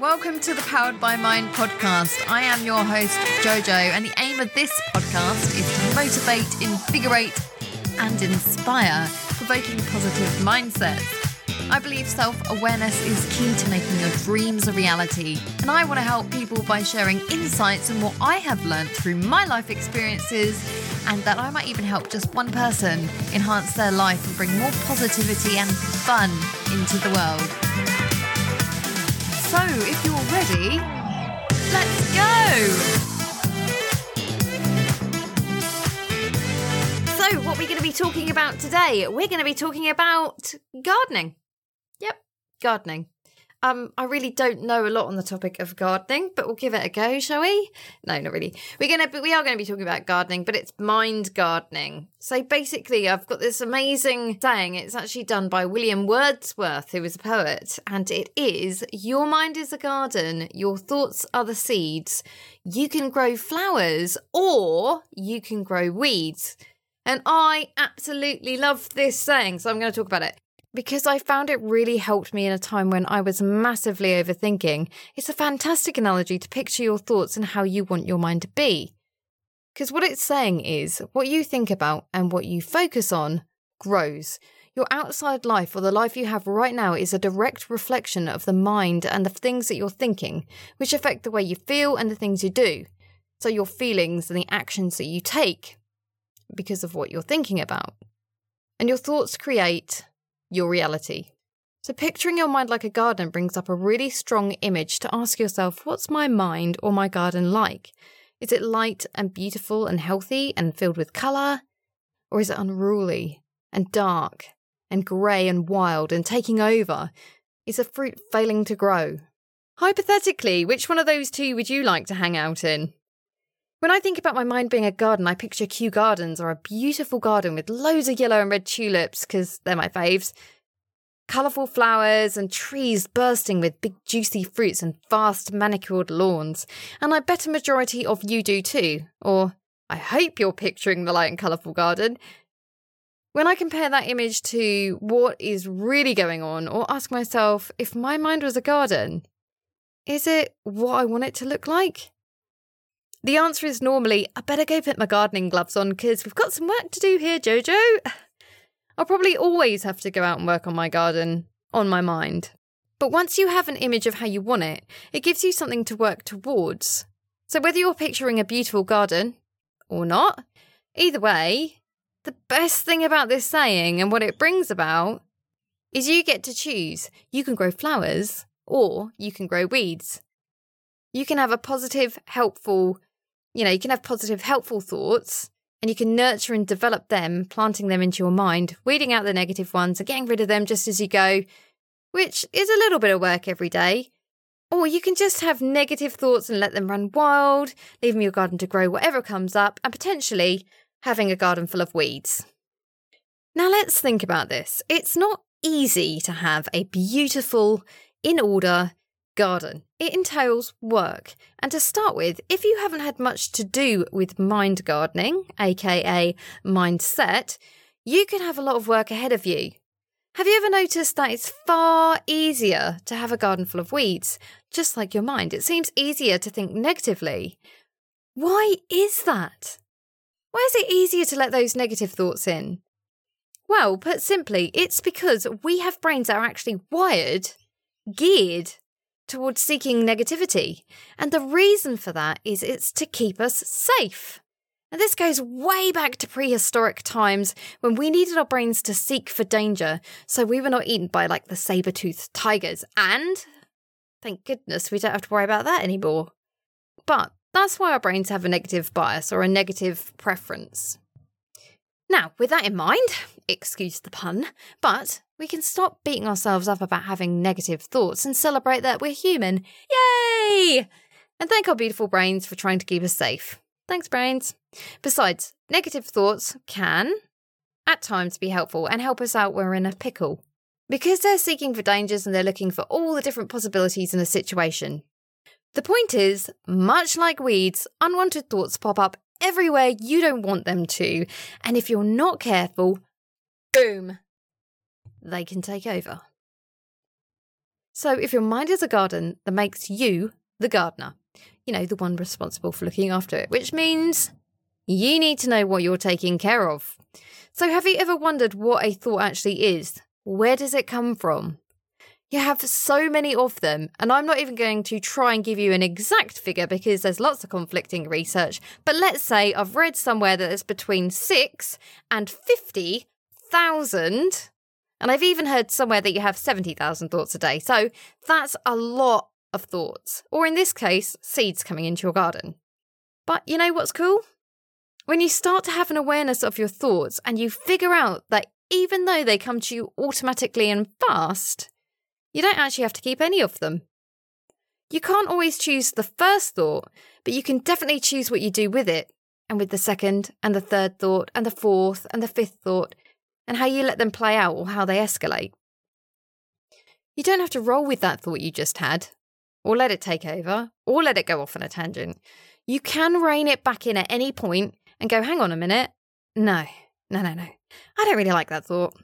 Welcome to the Powered by Mind podcast. I am your host, Jojo, and the aim of this podcast is to motivate, invigorate, and inspire, provoking positive mindsets. I believe self awareness is key to making your dreams a reality, and I want to help people by sharing insights and what I have learned through my life experiences, and that I might even help just one person enhance their life and bring more positivity and fun into the world. So, if you're ready, let's go! So, what we're going to be talking about today, we're going to be talking about gardening. Yep, gardening. Um, I really don't know a lot on the topic of gardening, but we'll give it a go, shall we? No, not really. We're gonna, but we are going to be talking about gardening, but it's mind gardening. So basically, I've got this amazing saying. It's actually done by William Wordsworth, who was a poet, and it is: "Your mind is a garden. Your thoughts are the seeds. You can grow flowers, or you can grow weeds." And I absolutely love this saying, so I'm going to talk about it because I found it really helped me in a time when I was massively overthinking. It's a fantastic analogy to picture your thoughts and how you want your mind to be. Because what it's saying is what you think about and what you focus on grows. Your outside life or the life you have right now is a direct reflection of the mind and the things that you're thinking, which affect the way you feel and the things you do. So, your feelings and the actions that you take because of what you're thinking about. And your thoughts create your reality. So, picturing your mind like a garden brings up a really strong image to ask yourself what's my mind or my garden like? Is it light and beautiful and healthy and filled with colour? Or is it unruly and dark and grey and wild and taking over? Is the fruit failing to grow? Hypothetically, which one of those two would you like to hang out in? When I think about my mind being a garden, I picture Kew Gardens or a beautiful garden with loads of yellow and red tulips, because they're my faves, colourful flowers and trees bursting with big juicy fruits and vast manicured lawns. And I bet a majority of you do too, or I hope you're picturing the light and colourful garden. When I compare that image to what is really going on, or ask myself if my mind was a garden, is it what I want it to look like? The answer is normally, I better go put my gardening gloves on because we've got some work to do here, Jojo. I'll probably always have to go out and work on my garden, on my mind. But once you have an image of how you want it, it gives you something to work towards. So whether you're picturing a beautiful garden or not, either way, the best thing about this saying and what it brings about is you get to choose. You can grow flowers or you can grow weeds. You can have a positive, helpful, you know, you can have positive, helpful thoughts and you can nurture and develop them, planting them into your mind, weeding out the negative ones and getting rid of them just as you go, which is a little bit of work every day. Or you can just have negative thoughts and let them run wild, leaving your garden to grow whatever comes up, and potentially having a garden full of weeds. Now let's think about this. It's not easy to have a beautiful, in order, garden. It entails work. And to start with, if you haven't had much to do with mind gardening, aka mindset, you can have a lot of work ahead of you. Have you ever noticed that it's far easier to have a garden full of weeds, just like your mind? It seems easier to think negatively. Why is that? Why is it easier to let those negative thoughts in? Well, put simply, it's because we have brains that are actually wired, geared towards seeking negativity. And the reason for that is it's to keep us safe. And this goes way back to prehistoric times when we needed our brains to seek for danger so we were not eaten by like the saber toothed tigers. And thank goodness we don't have to worry about that anymore. But that's why our brains have a negative bias or a negative preference. Now, with that in mind, excuse the pun, but we can stop beating ourselves up about having negative thoughts and celebrate that we're human. Yay! And thank our beautiful brains for trying to keep us safe. Thanks, brains. Besides, negative thoughts can, at times, be helpful and help us out when we're in a pickle. Because they're seeking for dangers and they're looking for all the different possibilities in a situation. The point is, much like weeds, unwanted thoughts pop up everywhere you don't want them to. And if you're not careful, boom, they can take over. So if your mind is a garden, that makes you the gardener. You know, the one responsible for looking after it, which means you need to know what you're taking care of. So have you ever wondered what a thought actually is? Where does it come from? You have so many of them, and I'm not even going to try and give you an exact figure because there's lots of conflicting research. But let's say I've read somewhere that it's between six and 50,000. And I've even heard somewhere that you have 70,000 thoughts a day. So that's a lot of thoughts, or in this case, seeds coming into your garden. But you know what's cool? When you start to have an awareness of your thoughts and you figure out that even though they come to you automatically and fast, you don't actually have to keep any of them. You can't always choose the first thought, but you can definitely choose what you do with it, and with the second, and the third thought, and the fourth, and the fifth thought, and how you let them play out or how they escalate. You don't have to roll with that thought you just had, or let it take over, or let it go off on a tangent. You can rein it back in at any point and go, hang on a minute. No, no, no, no. I don't really like that thought.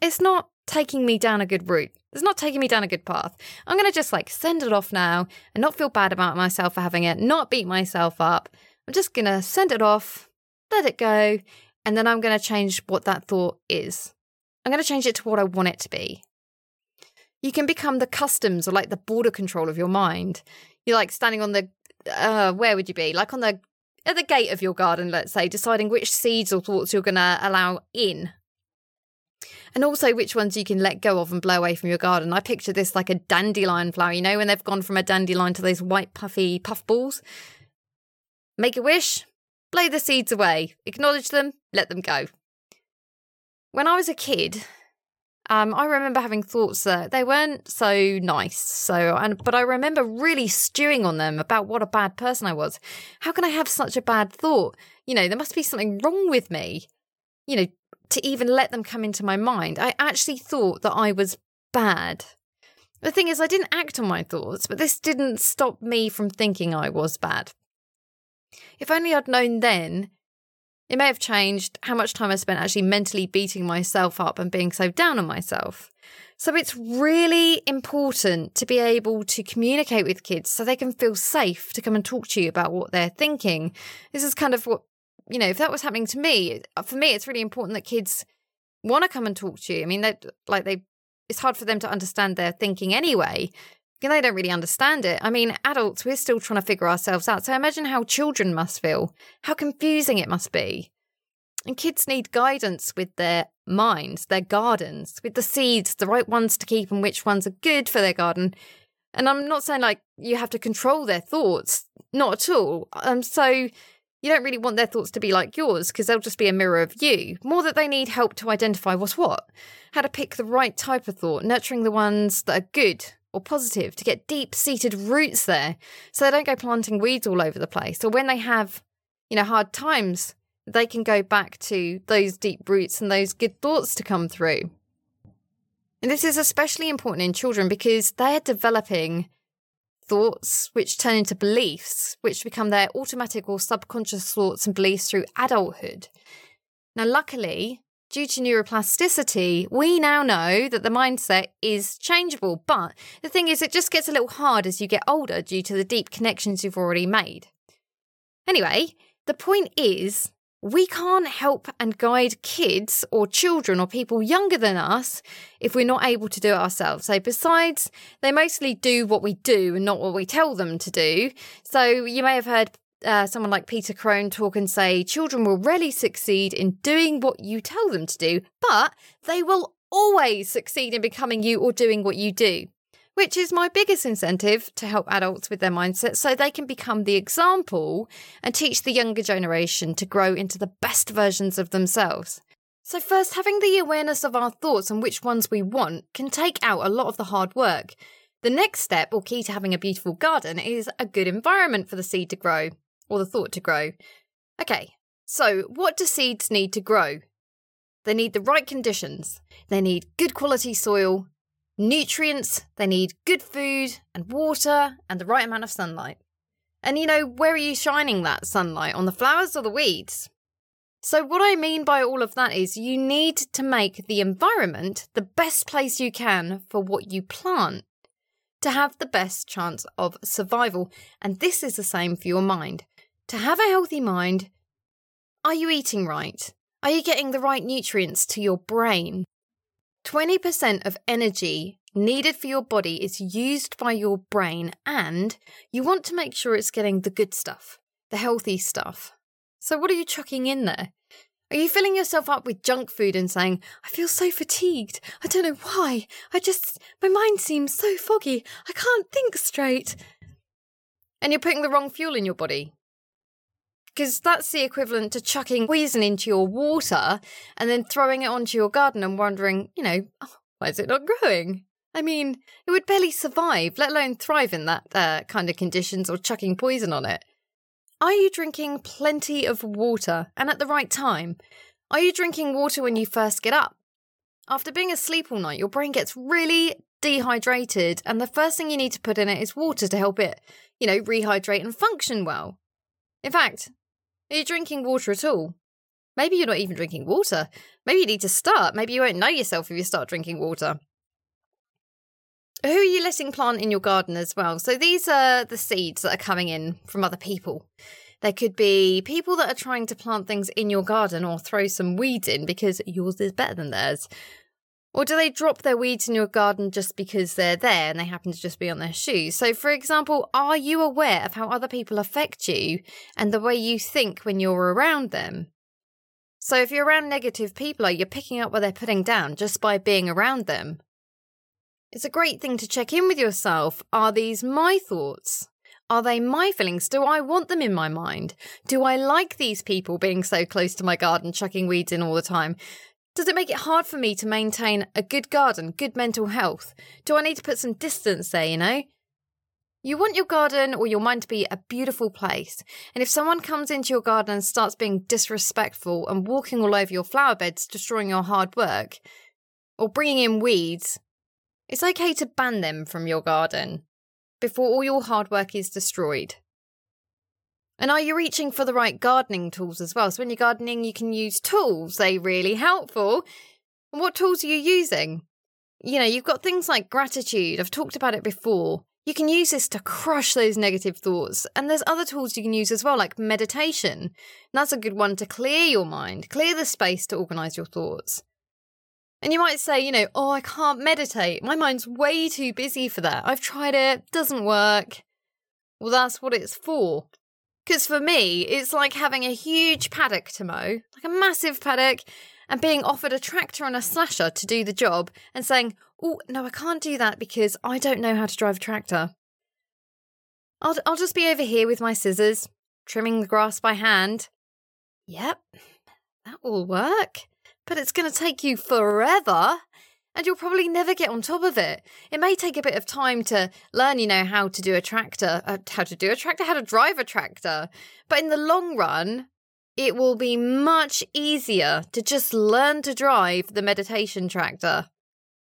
It's not taking me down a good route. It's not taking me down a good path. I'm going to just like send it off now and not feel bad about myself for having it, not beat myself up. I'm just going to send it off, let it go, and then I'm going to change what that thought is. I'm going to change it to what I want it to be. You can become the customs or like the border control of your mind. You're like standing on the, uh, where would you be? Like on the, at the gate of your garden, let's say, deciding which seeds or thoughts you're going to allow in and also which ones you can let go of and blow away from your garden. I picture this like a dandelion flower, you know, when they've gone from a dandelion to those white puffy puff balls. Make a wish, blow the seeds away, acknowledge them, let them go. When I was a kid, um, I remember having thoughts that they weren't so nice. So, and but I remember really stewing on them about what a bad person I was. How can I have such a bad thought? You know, there must be something wrong with me. You know, to even let them come into my mind. I actually thought that I was bad. The thing is, I didn't act on my thoughts, but this didn't stop me from thinking I was bad. If only I'd known then, it may have changed how much time I spent actually mentally beating myself up and being so down on myself. So it's really important to be able to communicate with kids so they can feel safe to come and talk to you about what they're thinking. This is kind of what you know, if that was happening to me, uh, for me, it's really important that kids want to come and talk to you. I mean, they like they, it's hard for them to understand their thinking anyway. They don't really understand it. I mean, adults, we're still trying to figure ourselves out. So imagine how children must feel, how confusing it must be. And kids need guidance with their minds, their gardens, with the seeds, the right ones to keep and which ones are good for their garden. And I'm not saying like you have to control their thoughts, not at all. Um, so you don't really want their thoughts to be like yours because they'll just be a mirror of you. More that they need help to identify what's what, how to pick the right type of thought, nurturing the ones that are good or positive to get deep seated roots there so they don't go planting weeds all over the place. Or when they have, you know, hard times, they can go back to those deep roots and those good thoughts to come through. And this is especially important in children because they're developing thoughts, which turn into beliefs, which become their automatic or subconscious thoughts and beliefs through adulthood. Now, luckily, due to neuroplasticity, we now know that the mindset is changeable. But the thing is, it just gets a little hard as you get older due to the deep connections you've already made. Anyway, the point is we can't help and guide kids or children or people younger than us if we're not able to do it ourselves. So, besides, they mostly do what we do and not what we tell them to do. So, you may have heard uh, someone like Peter Crone talk and say children will rarely succeed in doing what you tell them to do, but they will always succeed in becoming you or doing what you do which is my biggest incentive to help adults with their mindset so they can become the example and teach the younger generation to grow into the best versions of themselves. So, first, having the awareness of our thoughts and which ones we want can take out a lot of the hard work. The next step, or key to having a beautiful garden, is a good environment for the seed to grow, or the thought to grow. Okay, so what do seeds need to grow? They need the right conditions. They need good quality soil, nutrients, they need good food and water and the right amount of sunlight. And you know, where are you shining that sunlight? On the flowers or the weeds? So, what I mean by all of that is you need to make the environment the best place you can for what you plant. to have the best chance of survival. And this is the same for your mind. To have a healthy mind, are you eating right? Are you getting the right nutrients to your brain? 20% of energy needed for your body is used by your brain, and you want to make sure it's getting the good stuff, the healthy stuff. So, what are you chucking in there? Are you filling yourself up with junk food and saying, I feel so fatigued. I don't know why. I just, my mind seems so foggy. I can't think straight. And you're putting the wrong fuel in your body. Because that's the equivalent to chucking poison into your water and then throwing it onto your garden and wondering, you know, oh, why is it not growing? I mean, it would barely survive, let alone thrive in that uh, kind of conditions or chucking poison on it. Are you drinking plenty of water and at the right time? Are you drinking water when you first get up? After being asleep all night, your brain gets really dehydrated, and the first thing you need to put in it is water to help it, you know, rehydrate and function well. In fact, are you drinking water at all? Maybe you're not even drinking water. Maybe you need to start. Maybe you won't know yourself if you start drinking water. Who are you letting plant in your garden as well? So these are the seeds that are coming in from other people. There could be people that are trying to plant things in your garden or throw some weeds in because yours is better than theirs. Or do they drop their weeds in your garden just because they're there and they happen to just be on their shoes? So, for example, are you aware of how other people affect you and the way you think when you're around them? So, if you're around negative people, are you picking up what they're putting down just by being around them? It's a great thing to check in with yourself. Are these my thoughts? Are they my feelings? Do I want them in my mind? Do I like these people being so close to my garden, chucking weeds in all the time? Does it make it hard for me to maintain a good garden, good mental health? Do I need to put some distance there, you know? You want your garden or your mind to be a beautiful place. And if someone comes into your garden and starts being disrespectful and walking all over your flower beds, destroying your hard work, or bringing in weeds, it's okay to ban them from your garden before all your hard work is destroyed. And are you reaching for the right gardening tools as well? So when you're gardening, you can use tools. They're really helpful. And what tools are you using? You know, you've got things like gratitude. I've talked about it before. You can use this to crush those negative thoughts. And there's other tools you can use as well, like meditation. And that's a good one to clear your mind, clear the space to organize your thoughts. And you might say, you know, oh, I can't meditate. My mind's way too busy for that. I've tried it, doesn't work. Well, that's what it's for. Because for me, it's like having a huge paddock to mow, like a massive paddock, and being offered a tractor and a slasher to do the job and saying, oh, no, I can't do that because I don't know how to drive a tractor. I'll, I'll just be over here with my scissors, trimming the grass by hand. Yep, that will work but it's going to take you forever and you'll probably never get on top of it. It may take a bit of time to learn, you know, how to do a tractor, uh, how to do a tractor, how to drive a tractor. But in the long run, it will be much easier to just learn to drive the meditation tractor.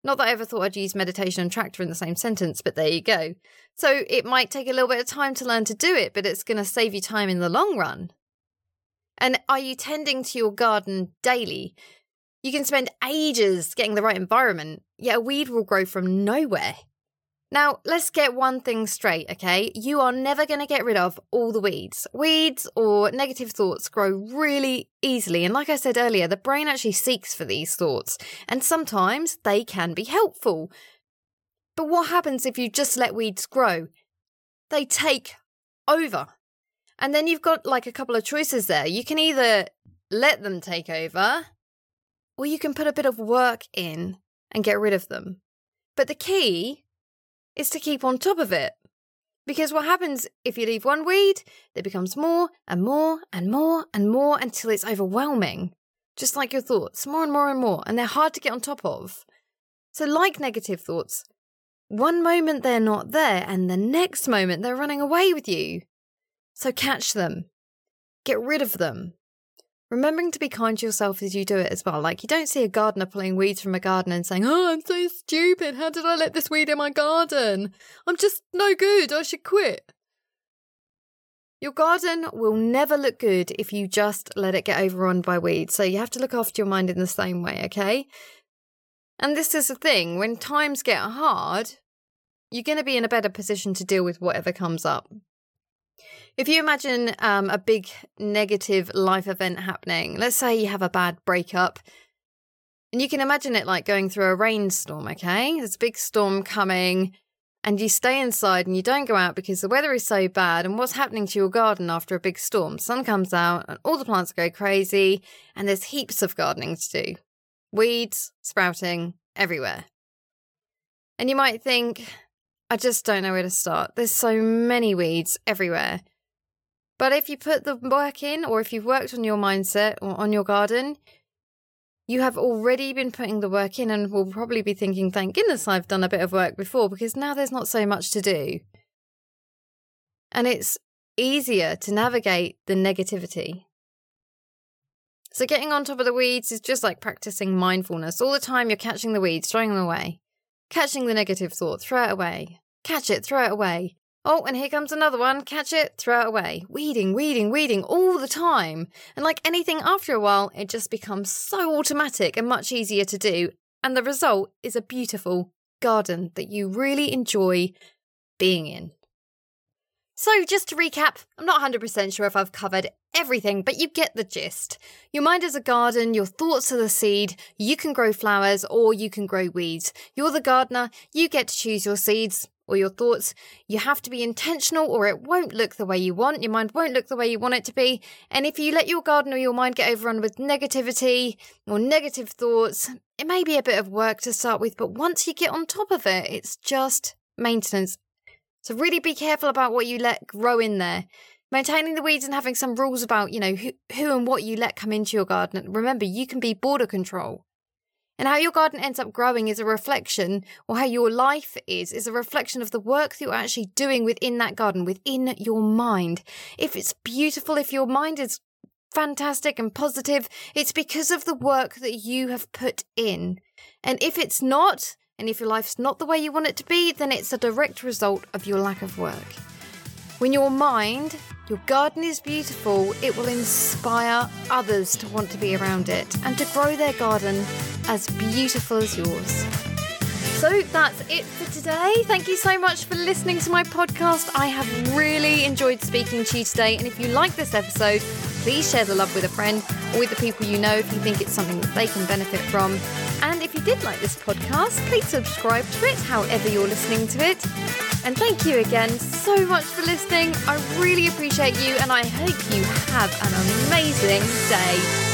Not that I ever thought I'd use meditation and tractor in the same sentence, but there you go. So it might take a little bit of time to learn to do it, but it's going to save you time in the long run. And are you tending to your garden daily? You can spend ages getting the right environment, yet a weed will grow from nowhere. Now, let's get one thing straight, okay? You are never going to get rid of all the weeds. Weeds or negative thoughts grow really easily. And like I said earlier, the brain actually seeks for these thoughts. And sometimes they can be helpful. But what happens if you just let weeds grow? They take over. And then you've got like a couple of choices there. You can either let them take over or you can put a bit of work in and get rid of them. But the key is to keep on top of it. Because what happens if you leave one weed, there becomes more and more and more and more until it's overwhelming. Just like your thoughts, more and more and more, and they're hard to get on top of. So, like negative thoughts, one moment they're not there, and the next moment they're running away with you. So, catch them, get rid of them, remembering to be kind to yourself as you do it as well. Like, you don't see a gardener pulling weeds from a garden and saying, Oh, I'm so stupid. How did I let this weed in my garden? I'm just no good. I should quit. Your garden will never look good if you just let it get overrun by weeds. So you have to look after your mind in the same way, okay? And this is the thing when times get hard, you're going to be in a better position to deal with whatever comes up. If you imagine um, a big negative life event happening, let's say you have a bad breakup, and you can imagine it like going through a rainstorm, okay? There's a big storm coming, and you stay inside and you don't go out because the weather is so bad. And what's happening to your garden after a big storm? Sun comes out, and all the plants go crazy, and there's heaps of gardening to do weeds sprouting everywhere. And you might think, I just don't know where to start. There's so many weeds everywhere. But if you put the work in, or if you've worked on your mindset or on your garden, you have already been putting the work in and will probably be thinking, thank goodness I've done a bit of work before because now there's not so much to do. And it's easier to navigate the negativity. So, getting on top of the weeds is just like practicing mindfulness. All the time you're catching the weeds, throwing them away, catching the negative thought, throw it away, catch it, throw it away, Oh, and here comes another one. Catch it, throw it away. Weeding, weeding, weeding all the time. And like anything, after a while, it just becomes so automatic and much easier to do. And the result is a beautiful garden that you really enjoy being in. So, just to recap, I'm not 100% sure if I've covered everything, but you get the gist. Your mind is a garden, your thoughts are the seed. You can grow flowers or you can grow weeds. You're the gardener, you get to choose your seeds or your thoughts. You have to be intentional or it won't look the way you want. Your mind won't look the way you want it to be. And if you let your garden or your mind get overrun with negativity or negative thoughts, it may be a bit of work to start with, but once you get on top of it, it's just maintenance. So really be careful about what you let grow in there. Maintaining the weeds and having some rules about, you know, who, who and what you let come into your garden. Remember, you can be border control. And how your garden ends up growing is a reflection, or how your life is, is a reflection of the work that you're actually doing within that garden, within your mind. If it's beautiful, if your mind is fantastic and positive, it's because of the work that you have put in. And if it's not, and if your life's not the way you want it to be, then it's a direct result of your lack of work. When your mind your garden is beautiful, it will inspire others to want to be around it and to grow their garden as beautiful as yours. So that's it for today. Thank you so much for listening to my podcast. I have really enjoyed speaking to you today. And if you like this episode, please share the love with a friend or with the people you know if you think it's something that they can benefit from. And if you did like this podcast, please subscribe to it however you're listening to it. And thank you again so much for listening. I really appreciate you, and I hope you have an amazing day.